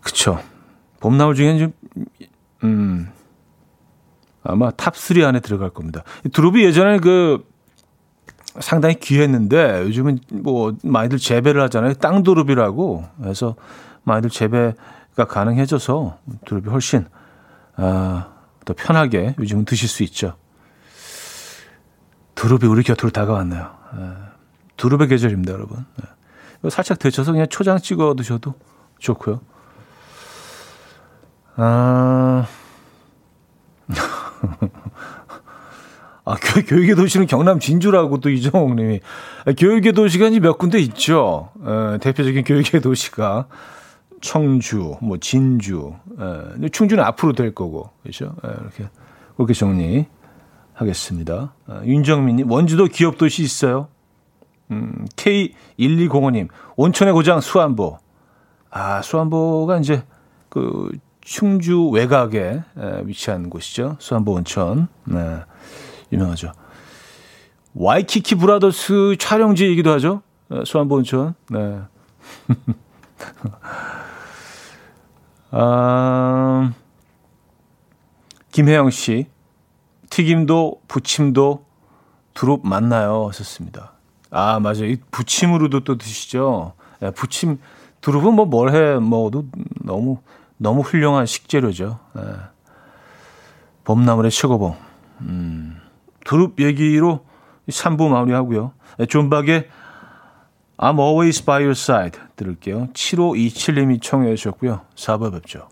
그쵸. 봄나물 중엔 좀, 음, 아마 top 3 안에 들어갈 겁니다. 두릅이 예전에 그 상당히 귀했는데 요즘은 뭐 많이들 재배를 하잖아요. 땅두릅이라고 해서 많이들 재배가 가능해져서 두릅이 훨씬 아, 더 편하게 요즘은 드실 수 있죠. 두릅이 우리 곁으로 다가왔네요. 두릅의 계절입니다, 여러분. 네. 살짝 데쳐서 그냥 초장 찍어 드셔도 좋고요. 아, (laughs) 아 교육의 도시는 경남 진주라고 또 이정옥 님이. 교육의 도시가 이제 몇 군데 있죠. 에, 대표적인 교육의 도시가 청주, 뭐 진주. 에, 충주는 앞으로 될 거고. 그렇죠? 에, 이렇게 그렇게 정리 하겠습니다. 아, 윤정민님, 원주도 기업 도시 있어요. 음, K1205님, 온천의 고장 수안보. 아, 수안보가 이제 그 충주 외곽에 에, 위치한 곳이죠. 수안보 온천. 네, 유명하죠. 와이키키 브라더스 촬영지이기도 하죠. 수안보 온천. 네. (laughs) 아, 김혜영 씨. 튀김도 부침도 두릅 맞나요? 하셨습니다. 아, 맞아요. 이 부침으로도 또 드시죠. 예, 부침, 두릅은 뭐 뭘 해 먹어도 너무, 너무 훌륭한 식재료죠. 예. 봄나물의 최고봉. 음, 두릅 얘기로 3부 마무리하고요. 예, 존박의 I'm always by your side 들을게요. 7527님이 청해 주셨고요. 4부 뵙죠.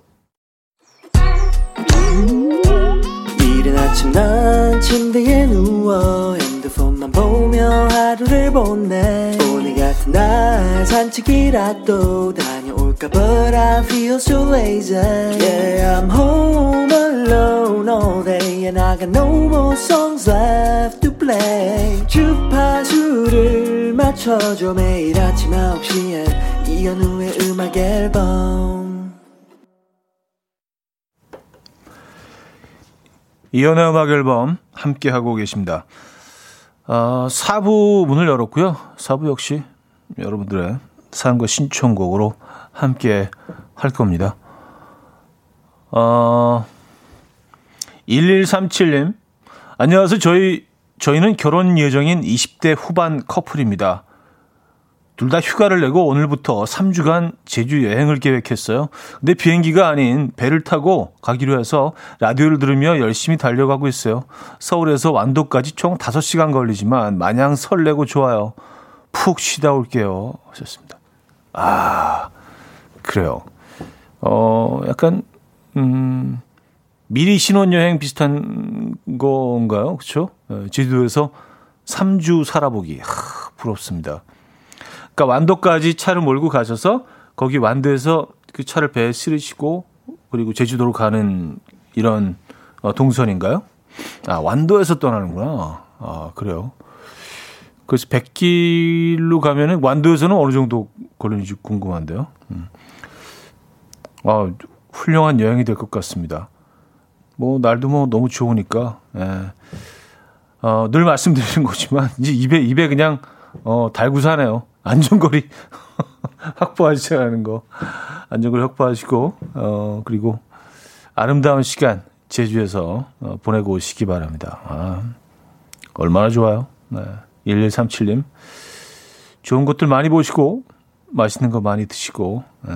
이른 아침 난 침대에 누워 핸드폰만 보며 하루를 보내 오늘 같은 날 산책이라도 다 녀올까 But I feel so lazy Yeah I'm home alone all day And I got no more songs left to play 주파수를 맞춰줘 매일 아침 9시에 이현우의 음악 앨범 이연의 음악 앨범 함께 하고 계십니다. 어, 4부 문을 열었고요. 4부 역시 여러분들의 사연과 신청곡으로 함께 할 겁니다. 어, 1137님, 안녕하세요. 저희, 저희는 결혼 예정인 20대 후반 커플입니다. 둘 다 휴가를 내고 오늘부터 3주간 제주 여행을 계획했어요. 근데 비행기가 아닌 배를 타고 가기로 해서 라디오를 들으며 열심히 달려가고 있어요. 서울에서 완도까지 총 5시간 걸리지만 마냥 설레고 좋아요. 푹 쉬다 올게요. 하셨습니다. 아, 그래요. 어, 약간, 음, 미리 신혼여행 비슷한 건가요? 그쵸? 어, 제주도에서 3주 살아보기. 하, 부럽습니다. 그러니까 완도까지 차를 몰고 가셔서 거기 완도에서 그 차를 배에 실으시고 그리고 제주도로 가는 이런 어, 동선인가요? 아, 완도에서 떠나는구나. 아, 그래요. 그래서 백길로 가면은 완도에서는 어느 정도 걸리는지 궁금한데요. 음. 아, 훌륭한 여행이 될 것 같습니다. 뭐, 날도 뭐 너무 좋으니까, 예. 어, 늘 말씀드리는 거지만, (laughs) 이제 입에, 입에 그냥, 어, 달고 사네요. 안전거리 (laughs) 확보하시라는 거. 안전거리 확보하시고, 어, 그리고 아름다운 시간 제주에서 어, 보내고 오시기 바랍니다. 아, 얼마나 좋아요. 네. 1137님. 좋은 것들 많이 보시고, 맛있는 거 많이 드시고, 네.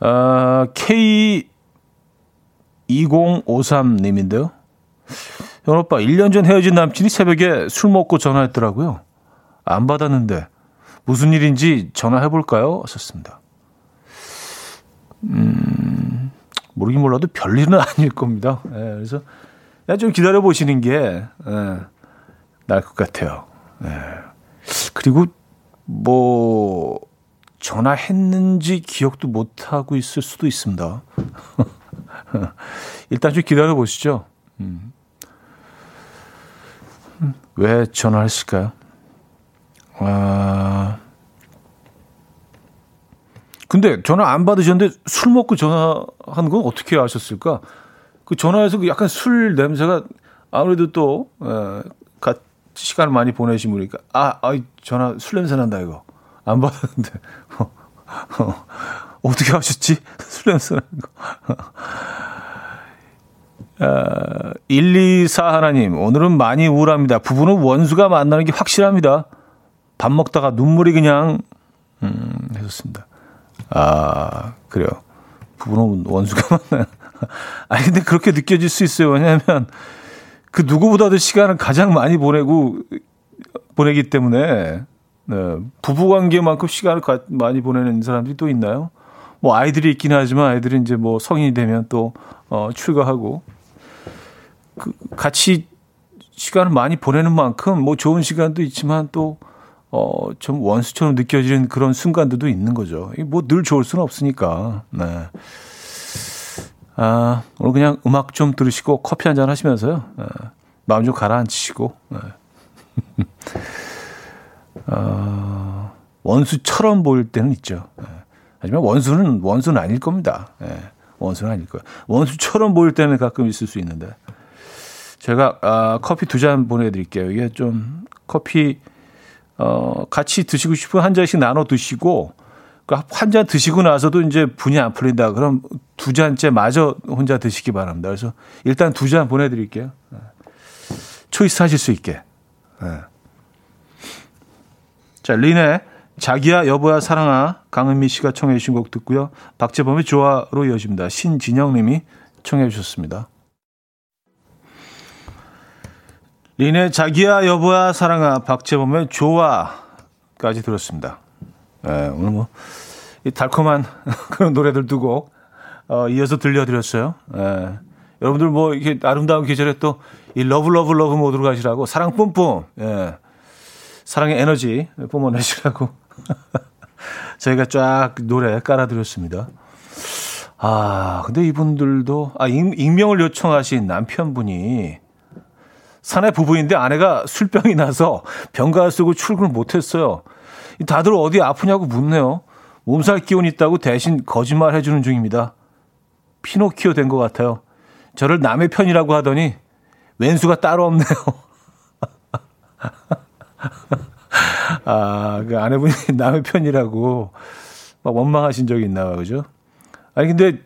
아, K2053님인데요. 현 오빠, 1년 전 헤어진 남친이 새벽에 술 먹고 전화했더라고요. 안 받았는데 무슨 일인지 전화해볼까요? 썼습니다. 음, 모르긴 몰라도 별일은 (laughs) 아닐 겁니다. 예, 그래서 좀 기다려 보시는 게 예, 나을 것 같아요. 예. 그리고 뭐 전화했는지 기억도 못 하고 있을 수도 있습니다. (laughs) 일단 좀 기다려 보시죠. 음. 왜 전화했을까요? 아. 근데 전화 안 받으셨는데 술 먹고 전화하는 건 어떻게 아셨을까? 그 전화에서 그 약간 술 냄새가 아무래도 또, 에, 같이 시간을 많이 보내신 분이니까, 아, 아, 전화 술 냄새 난다, 이거. 안 받았는데. (laughs) 어, 어, 어떻게 하셨지? (laughs) 술 냄새 나는 거. 아, 124 하나님, 오늘은 많이 우울합니다. 부부는 원수가 만나는 게 확실합니다. 밥 먹다가 눈물이 그냥, 음, 해줬습니다. 아, 그래요. 부부는 원수가 (laughs) 만나요. 아니, 근데 그렇게 느껴질 수 있어요. 왜냐하면 그 누구보다도 시간을 가장 많이 보내고, 보내기 때문에, 네, 부부 관계만큼 시간을 가, 많이 보내는 사람들이 또 있나요? 뭐 아이들이 있긴 하지만 아이들이 이제 뭐 성인이 되면 또, 어, 출가하고, 그 같이 시간을 많이 보내는 만큼 뭐 좋은 시간도 있지만 또 어, 좀 원수처럼 느껴지는 그런 순간들도 있는 거죠. 뭐 늘 좋을 수는 없으니까. 네. 아, 오늘 그냥 음악 좀 들으시고 커피 한 잔 하시면서요. 네. 마음 좀 가라앉히시고. 네. (laughs) 어, 원수처럼 보일 때는 있죠. 네. 하지만 원수는, 원수는 아닐 겁니다. 네. 원수는 아닐 거예요. 원수처럼 보일 때는 가끔 있을 수 있는데. 제가 아, 커피 두 잔 보내드릴게요. 이게 좀 커피 어, 같이 드시고 싶으면 한 잔씩 나눠 드시고 그한잔 드시고 나서도 이제 분이 안 풀린다. 그럼 두 잔째 마저 혼자 드시기 바랍니다. 그래서 일단 두 잔 보내드릴게요. 네. 초이스 하실 수 있게. 네. 자, 리네 자기야 여보야 사랑아 강은미 씨가 청해 주신 곡 듣고요. 박재범의 좋아로 이어집니다. 신진영 님이 청해 주셨습니다. 린의 자기야 여보야 사랑아 박재범의 좋아까지 들었습니다. 네, 오늘 뭐 이 달콤한 (laughs) 그런 노래들 두고 어, 이어서 들려드렸어요. 네. 여러분들 뭐 이렇게 아름다운 계절에 또 이 love love love 모드로 가시라고 사랑 뿜뿜 예. 사랑의 에너지 뿜어내시라고 (laughs) 저희가 쫙 노래 깔아드렸습니다. 아 근데 이분들도 아 익명을 요청하신 남편분이 사내 부부인데 아내가 술병이 나서 병가 쓰고 출근을 못했어요. 다들 어디 아프냐고 묻네요. 몸살 기운 있다고 대신 거짓말 해주는 중입니다. 피노키오 된 것 같아요. 저를 남의 편이라고 하더니 왼수가 따로 없네요. (laughs) 아, 그 아내분이 (laughs) 남의 편이라고 막 원망하신 적이 있나 봐요. 그죠? 아니, 근데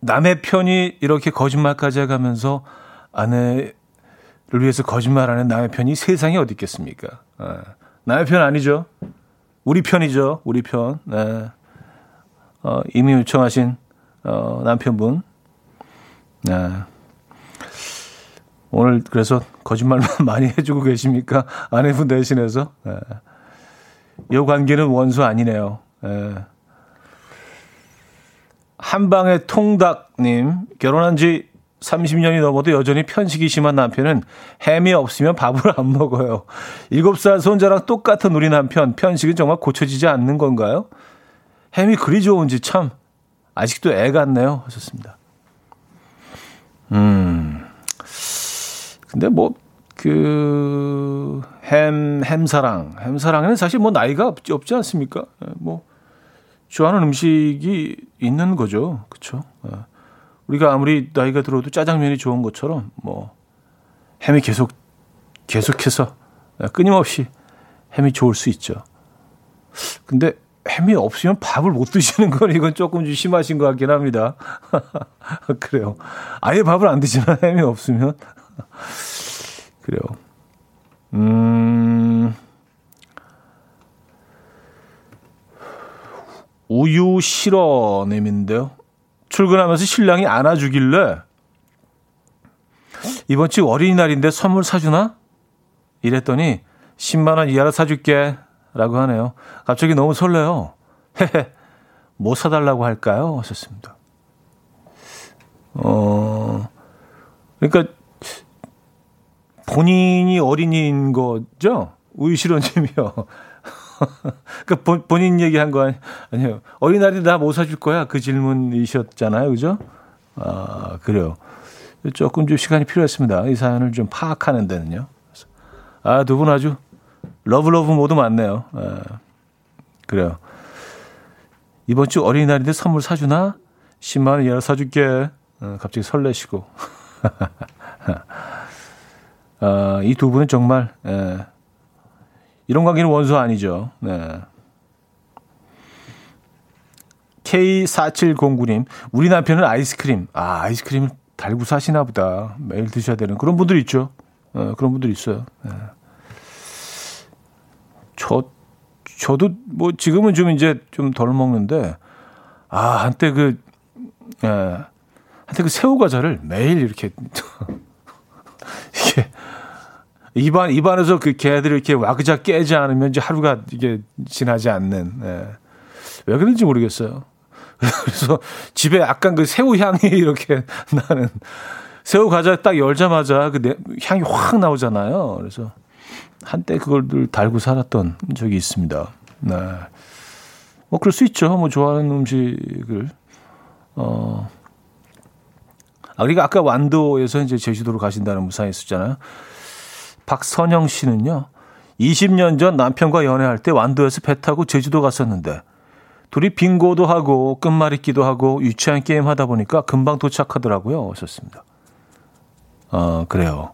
남의 편이 이렇게 거짓말까지 해가면서 아내를 위해서 거짓말하는 남의 편이 세상에 어디 있겠습니까? 네. 남의 편 아니죠. 우리 편이죠. 우리 편. 네. 어, 이미 요청하신 어, 남편분. 네. 오늘 그래서 거짓말만 (laughs) 많이 해주고 계십니까? 아내분 대신해서. 네. 이 관계는 원수 아니네요. 네. 한방의 통닭님, 결혼한 지 30년이 넘어도 여전히 편식이 심한 남편은 햄이 없으면 밥을 안 먹어요. 7살 손자랑 똑같은 우리 남편, 편식은 정말 고쳐지지 않는 건가요? 햄이 그리 좋은지 참, 아직도 애 같네요. 하셨습니다. 음. 근데 뭐, 그, 햄, 햄사랑. 햄사랑에는 사실 뭐 나이가 없지, 없지 않습니까? 예, 뭐, 좋아하는 음식이 있는 거죠. 그쵸? 예. 우리가 아무리 나이가 들어도 짜장면이 좋은 것처럼 뭐 햄이 계속 계속해서 끊임없이 햄이 좋을 수 있죠. 근데 햄이 없으면 밥을 못 드시는 건 이건 조금 좀 심하신 것 같긴 합니다. (laughs) 그래요. 아예 밥을 안 드시나 햄이 없으면 (laughs) 그래요. 음. 우유 실어냄인데요. 출근하면서 신랑이 안아주길래 이번 주 어린이날인데 선물 사주나? 이랬더니 10만 원 이하로 사줄게 라고 하네요. 갑자기 너무 설레요. 헤헤. 뭐 사달라고 할까요? 하셨습니다. 어, 그러니까 본인이 어린이인 거죠? 우유 실원님이요. (laughs) 그 본인 얘기한 거 아니, 아니에요. 어린이날인데 나 뭐 사줄 거야? 그 질문이셨잖아요. 그죠? 아, 그래요. 조금 좀 시간이 필요했습니다. 이 사연을 좀 파악하는 데는요. 아, 두 분 아주 love love 모드 많네요. 예. 그래요. 이번 주 어린이날인데 선물 사주나? 10만 원 이하로 사줄게. 어, 갑자기 설레시고. (laughs) 아, 이두 분은 정말 예. 이런 관계는 원수 아니죠. 네. K4709님, 우리 남편은 아이스크림. 아, 아이스크림을 달고 사시나 보다. 매일 드셔야 되는 그런 분들 있죠. 어, 그런 분들 있어요. 네. 저, 저도 뭐 지금은 좀 이제 좀 덜 먹는데, 아, 한때 그, 예, 한때 그 새우 과자를 매일 이렇게, (laughs) 이게, 입안, 입안에서 그 개들이 이렇게 와그작 깨지 않으면 이제 하루가 이게 지나지 않는, 예. 왜 그런지 모르겠어요. (laughs) 그래서 집에 약간 그 새우 향이 (laughs) 이렇게 나는 새우 과자 딱 열자마자 그 향이 확 나오잖아요. 그래서 한때 그걸 달고 살았던 적이 있습니다. 네. 뭐 그럴 수 있죠. 뭐 좋아하는 음식을 어. 아, 그러니까 아까 완도에서 이제 제주도로 가신다는 무사히 있었잖아요. 박선영 씨는요. 20년 전 남편과 연애할 때 완도에서 배 타고 제주도 갔었는데 둘이 빙고도 하고 끝말잇기도 하고 유치한 게임 하다 보니까 금방 도착하더라고요. 하셨습니다. 아, 그래요.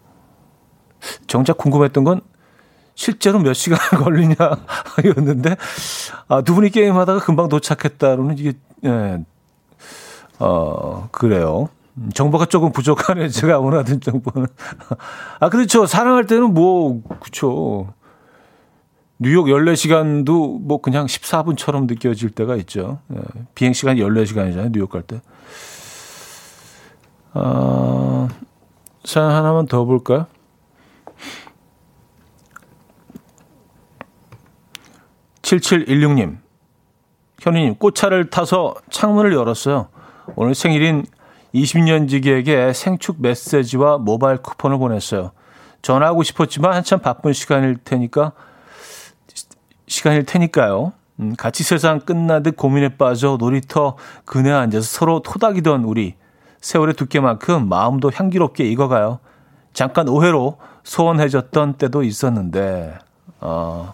정작 궁금했던 건 실제로 몇 시간 (laughs) 걸리냐 였는데 아, 두 분이 게임하다가 금방 도착했다로는 이게 예. 어, 그래요. 정보가 조금 부족하네. 제가 (laughs) 원하던 정보는. 아, 그렇죠. 사랑할 때는 뭐, 그쵸. 뉴욕 14시간도 뭐 그냥 14분처럼 느껴질 때가 있죠. 예, 비행 시간이 14시간이잖아요. 뉴욕 갈 때. 어, 사연 하나만 더 볼까요? (7716님) 현우님 꽃차를 타서 창문을 열었어요 오늘 생일인 20년 지기에게 생축 메시지와 모바일 쿠폰을 보냈어요 전화하고 싶었지만 한참 바쁜 시간일 테니까 시간일 테니까요. 음, 같이 세상 끝나듯 고민에 빠져 놀이터 그네 앉아서 서로 토닥이던 우리 세월의 두께만큼 마음도 향기롭게 익어가요. 잠깐 오해로 소원해졌던 때도 있었는데 어,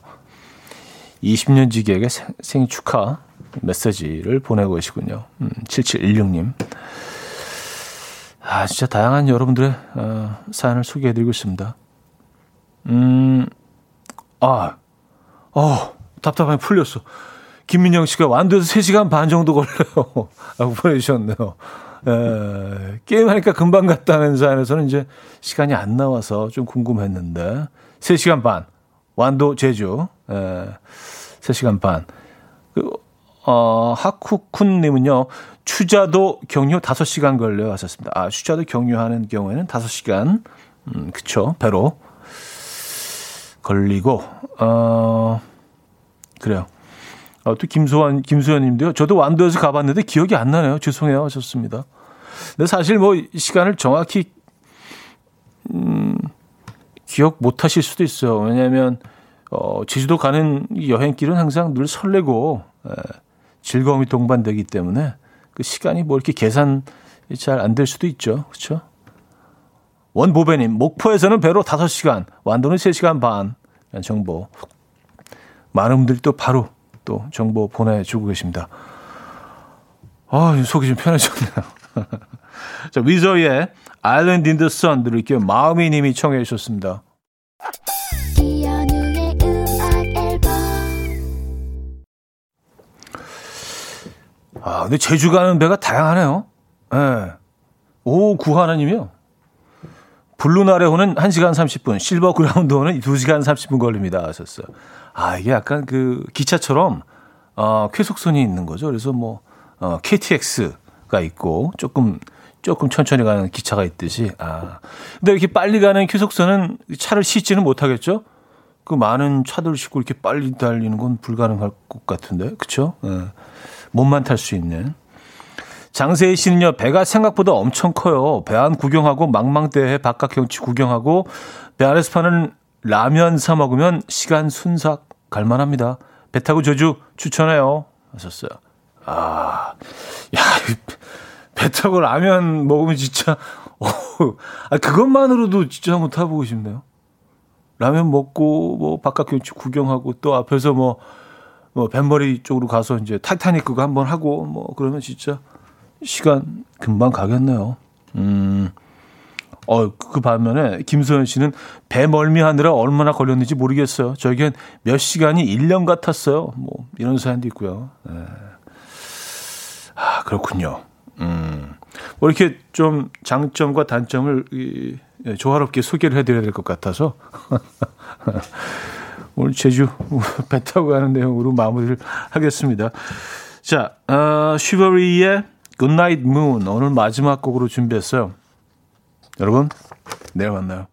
20년 지기에게 생, 생 축하 메시지를 보내고 계시군요. 음, 7716님. 아, 진짜 다양한 여러분들의 어, 사연을 소개해드리고 있습니다. 음, 아, 어, 답답하게 풀렸어. 김민영 씨가 완도에서 3시간 반 정도 걸려요. (laughs) 라고 보내주셨네요. 에, 게임하니까 금방 갔다는 사연에서는 이제 시간이 안 나와서 좀 궁금했는데, 3시간 반. 완도, 제주. 에, 3시간 반. 그, 어, 하쿠쿤 님은요, 추자도 경유 5시간 걸려 왔었습니다. 아, 추자도 경유하는 경우에는 5시간, 음, 그쵸, 배로. 걸리고 어 그래요. 어, 또 김소환 김소연 님도요. 저도 완도에서 가봤는데 기억이 안 나네요. 죄송해요. 하셨습니다. 근데 사실 뭐 시간을 정확히 음, 기억 못 하실 수도 있어요. 왜냐하면 어, 제주도 가는 여행길은 항상 늘 설레고 에, 즐거움이 동반되기 때문에 그 시간이 뭐 이렇게 계산 잘안 될 수도 있죠. 그렇죠? 원보배님, 목포에서는 배로 5시간, 완도는 3시간 반. 정보. 많은 분들이 또 바로 또 정보 보내주고 계십니다. 아, 속이 좀 편해졌네요. (laughs) 자, 위저의 Island in the Sun 들을게요. 마음이 님이 청해 주셨습니다. 아, 근데 제주 가는 배가 다양하네요. 예. 네. 오, 구 하나님이요. 블루나래호는 1시간 30분, 실버클라우드호는 2시간 30분 걸립니다. 하셨어요. 아, 이게 약간 그 기차처럼 어, 쾌속선이 있는 거죠. 그래서 뭐 어, KTX가 있고 조금 조금 천천히 가는 기차가 있듯이 아. 근데 이렇게 빨리 가는 쾌속선은 차를 싣지는 못하겠죠? 그 많은 차들을 싣고 이렇게 빨리 달리는 건 불가능할 것 같은데. 그쵸? 예. 몸만 탈 수 있는. 장세희 씨는요, 배가 생각보다 엄청 커요. 배 안 구경하고 망망대해 바깥 경치 구경하고 배 안에서 파는 라면 사 먹으면 시간 순삭 갈만합니다. 배 타고 저주 추천해요. 하셨어요. 아, 야, 배 타고 라면 먹으면 진짜 어, 아, 그것만으로도 진짜 한번 타보고 싶네요. 라면 먹고, 뭐, 바깥 경치 구경하고, 또 앞에서 뭐, 뭐, 뱃머리 쪽으로 가서 이제 타이타닉 그거 한번 하고, 뭐, 그러면 진짜 시간 금방 가겠네요. 음. 어, 그 반면에 김소연 씨는 배 멀미하느라 얼마나 걸렸는지 모르겠어요. 저에겐 몇 시간이 1년 같았어요. 뭐, 이런 사연도 있고요. 네. 아, 그렇군요. 음. 뭐 이렇게 좀 장점과 단점을 이, 예, 조화롭게 소개를 해드려야 될 것 같아서 (laughs) 오늘 제주 (laughs) 배 타고 가는 내용으로 마무리를 하겠습니다. 자, 어, 슈버리의 Goodnight Moon 오늘 마지막 곡으로 준비했어요. 여러분, 내일 만나요.